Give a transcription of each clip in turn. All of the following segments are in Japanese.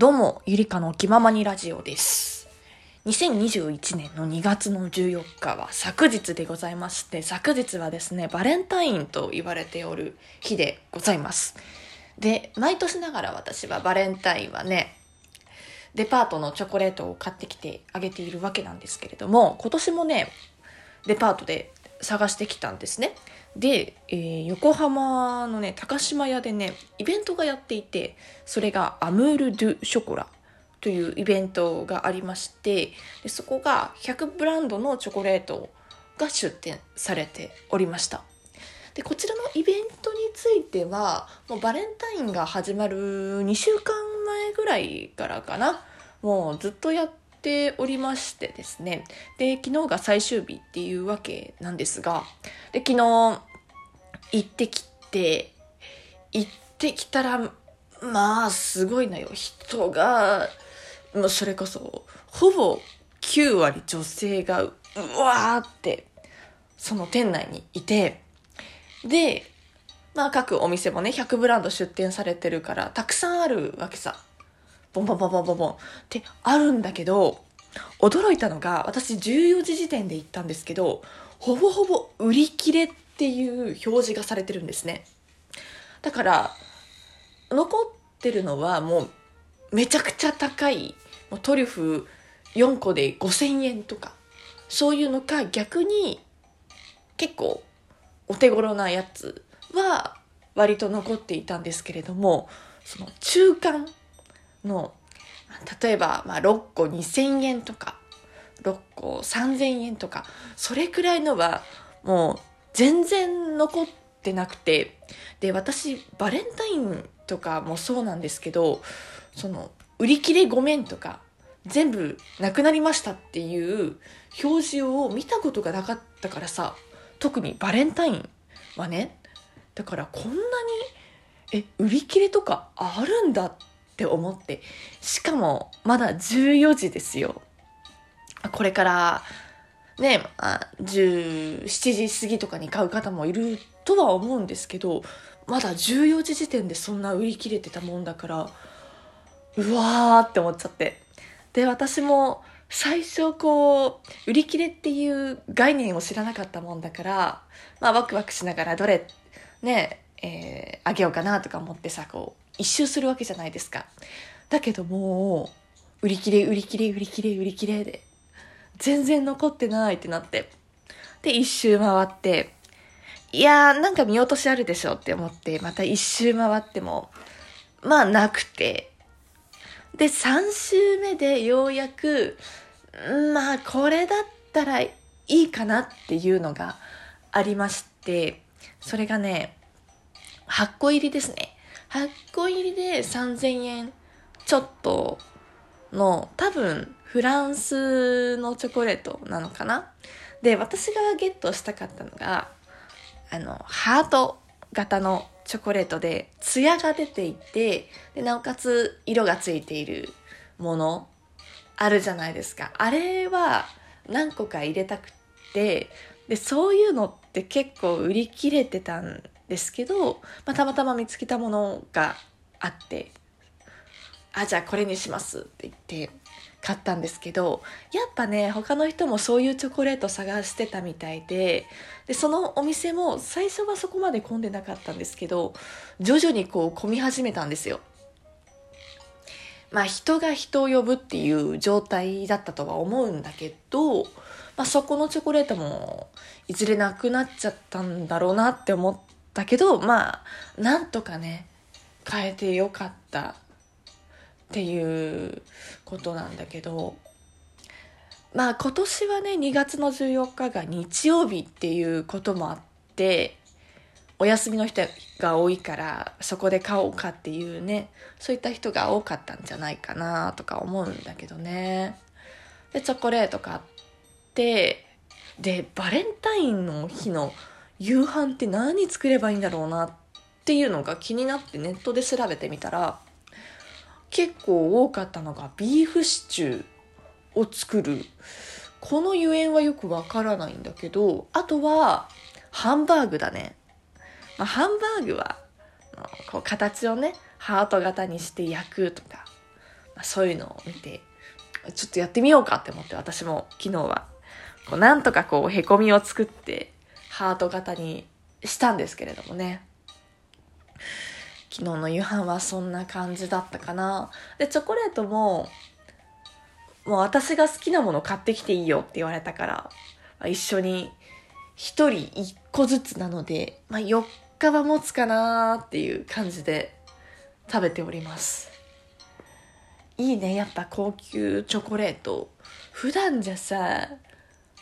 どうも、ゆりかの気ままにラジオです。2021年の2月の14日は昨日でございまして、昨日はですね、バレンタインと言われておる日でございます。で、毎年ながら私はバレンタインはね、デパートのチョコレートを買ってきてあげているわけなんですけれども、今年もね、デパートで探してきたんですね。で、えー横浜のね、高島屋でね、イベントがやっていて、それがアムール・ドゥ・ショコラというイベントがありまして、でそこが100ブランドのチョコレートが出店されておりました。で、こちらのイベントについては、もうバレンタインが始まる2週間前ぐらいからかな、もうずっとやってておりましてですね。で、昨日が最終日っていうわけなんですが、で、昨日行ってきて、行ってきたら、まあ、すごいのよ。人が、もうそれこそ、ほぼ9割女性が、うわーって、その店内にいて、で、まあ各お店もね、100ブランド出店されてるから、たくさんあるわけさ。ボンボンボンボンボンボンってあるんだけど、驚いたのが、私14時時点で行ったんですけど、ほぼほぼ売り切れっていう表示がされてるんですね。だから、残ってるのはもうめちゃくちゃ高い、もうトリュフ4個で5000円とか、そういうのか逆に結構お手頃なやつは割と残っていたんですけれども、その中間の、例えば、まあ、6個2000円とか、6個3000円とか、それくらいのはもう全然残ってなくて、で、私、バレンタインとかもそうなんですけど、その、売り切れごめんとか、全部なくなりましたっていう表示を見たことがなかったからさ、特にバレンタインはね、だからこんなに、え、売り切れとかあるんだってって思って、しかもまだ14時ですよ。これから、ね、まあ17時過ぎとかに買う方もいるとは思うんですけど、まだ14時時点でそんな売り切れてたもんだから、うわーって思っちゃって。で、私も最初こう、売り切れっていう概念を知らなかったもんだから、まあワクワクしながらどれ、ね、えーあげようかなとか思ってさ、こう、一周するわけじゃないですか。だけどもう、売り切れ、売り切れ、売り切れ、売り切れで、全然残ってないってなって。で、一周回って、いやー、なんか見落としあるでしょって思って、また一周回っても、まあなくて。で、3週目でようやく、まあこれだったらいいかなっていうのがありまして、それがね、8個入りですね。8個入りで3000円ちょっとの多分フランスのチョコレートなのかなで、私がゲットしたかったのが、あの、ハート型のチョコレートで、ツヤが出ていて、で、なおかつ色がついているもの、あるじゃないですか。あれは何個か入れたくって、で、そういうのって結構売り切れてたんですけど、まあ、たまたま見つけたものがあって、あ、じゃあこれにしますって言って買ったんですけど、やっぱね、他の人もそういうチョコレート探してたみたいで、で、そのお店も最初はそこまで混んでなかったんですけど、徐々にこう混み始めたんですよ。まあ人が人を呼ぶっていう状態だったとは思うんだけど、まあそこのチョコレートもいずれなくなっちゃったんだろうなって思ってたけど、まあなんとかね、変えてよかったっていうことなんだけど、まあ今年はね、2月の14日が日曜日っていうこともあって、お休みの人が多いから、そこで買おうかっていうね、そういった人が多かったんじゃないかなとか思うんだけどね。で、チョコレート買って、で、バレンタインの日の夕飯って何作ればいいんだろうなっていうのが気になってネットで調べてみたら、結構多かったのがビーフシチューを作る。このゆえんはよくわからないんだけど、あとはハンバーグだね。まあ、ハンバーグは、こう形をね、ハート型にして焼くとか、まあ、そういうのを見て、ちょっとやってみようかって思って私も昨日は、こうなんとかこう、へこみを作って、ハート型にしたんですけれどもね。昨日の夕飯はそんな感じだったかな。で、チョコレートも、もう私が好きなもの買ってきていいよって言われたから、一緒に一人一個ずつなので、まあ、4日は持つかなっていう感じで食べております。いいね、やっぱ高級チョコレート。普段じゃさ、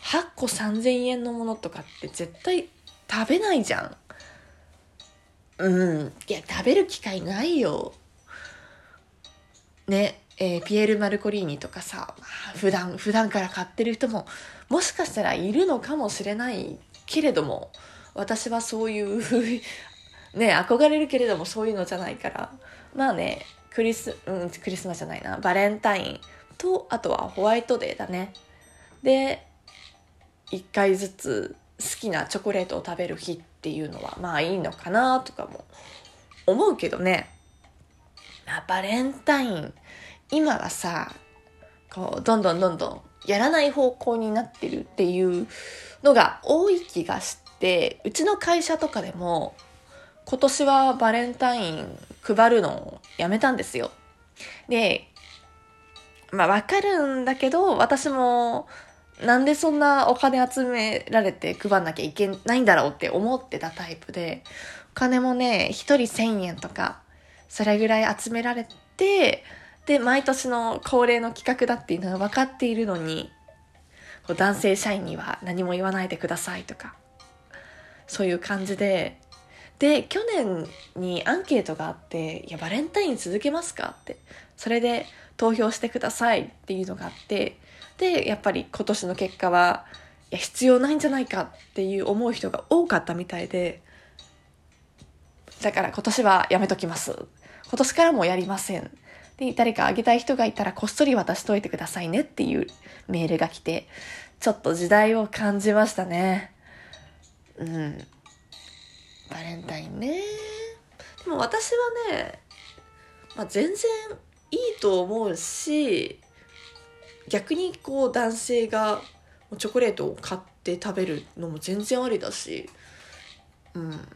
8個3000円のものとかって絶対食べないじゃん。うん。いや、食べる機会ないよ。ね、えー、ピエール・マルコリーニとかさ、普段、普段から買ってる人も、もしかしたらいるのかもしれないけれども、私はそういうね、憧れるけれどもそういうのじゃないから、まあね、クリス、うん、クリスマスじゃないな、バレンタインと、あとはホワイトデーだね。で、一回ずつ好きなチョコレートを食べる日っていうのはまあいいのかなとかも思うけどね。まあ、バレンタイン、今はさ、こう、どんどんどんどんやらない方向になってるっていうのが多い気がして、うちの会社とかでも、今年はバレンタイン配るのをやめたんですよ。で、まあわかるんだけど、私もなんでそんなお金集められて配んなきゃいけないんだろうって思ってたタイプで、お金もね、一人1000円とか、それぐらい集められて、で、毎年の恒例の企画だっていうのは分かっているのに、こう男性社員には何も言わないでくださいとか、そういう感じで、で、去年にアンケートがあって、いや、バレンタイン続けますかって、それで投票してくださいっていうのがあって、でやっぱり今年の結果はいや必要ないんじゃないかっていう思う人が多かったみたいでだから今年はやめときます。今年からもやりません。で誰かあげたい人がいたらこっそり渡しといてくださいねっていうメールが来てちょっと時代を感じましたね。うん。バレンタインね。でも私はね、まあ、全然いいと思うし逆にこう男性がチョコレートを買って食べるのも全然ありだし、うん、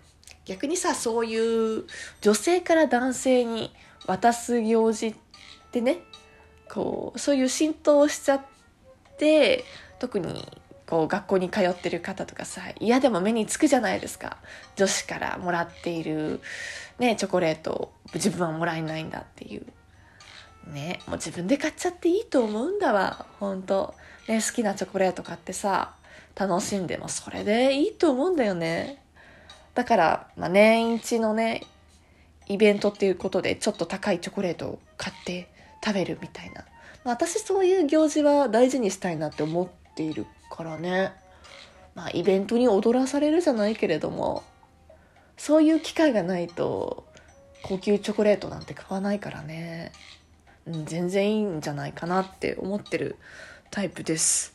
逆にさそういう女性から男性に渡す行事ってねこうそういう浸透しちゃって特にこう学校に通ってる方とかさ嫌でも目につくじゃないですか。女子からもらっている、ね、チョコレートを自分はもらえないんだっていう。ねもう自分で買っちゃっていいと思うんだわ。本当ね好きなチョコレート買ってさ楽しんでもそれでいいと思うんだよね。だから、まあ、年一のねイベントっていうことでちょっと高いチョコレートを買って食べるみたいな、まあ、私そういう行事は大事にしたいなって思っているからね。まあイベントに踊らされるじゃないけれどもそういう機会がないと高級チョコレートなんて買わないからね。うん、全然いいんじゃないかなって思ってるタイプです。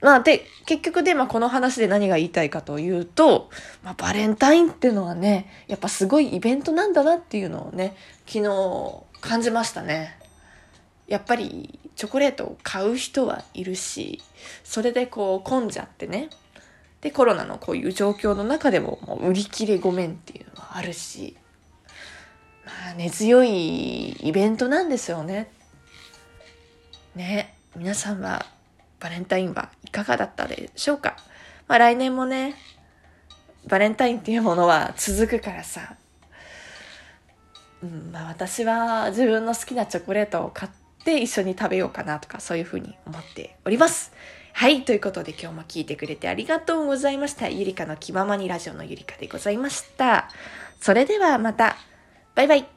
まあ、で、結局で、まあ、この話で何が言いたいかというと、まあ、バレンタインっていうのはね、やっぱすごいイベントなんだなっていうのをね、昨日感じましたね。やっぱりチョコレートを買う人はいるし、それでこう混んじゃってね。で、コロナのこういう状況の中でももう売り切れごめんっていうのはあるし、根強いイベントなんですよね。ね、皆さんはバレンタインはいかがだったでしょうか？まあ来年もね、バレンタインっていうものは続くからさ、うんまあ、私は自分の好きなチョコレートを買って一緒に食べようかなとかそういうふうに思っております。はい。ということで今日も聞いてくれてありがとうございました。ゆりかの気ままにラジオのゆりかでございました。それではまた。バイバイ。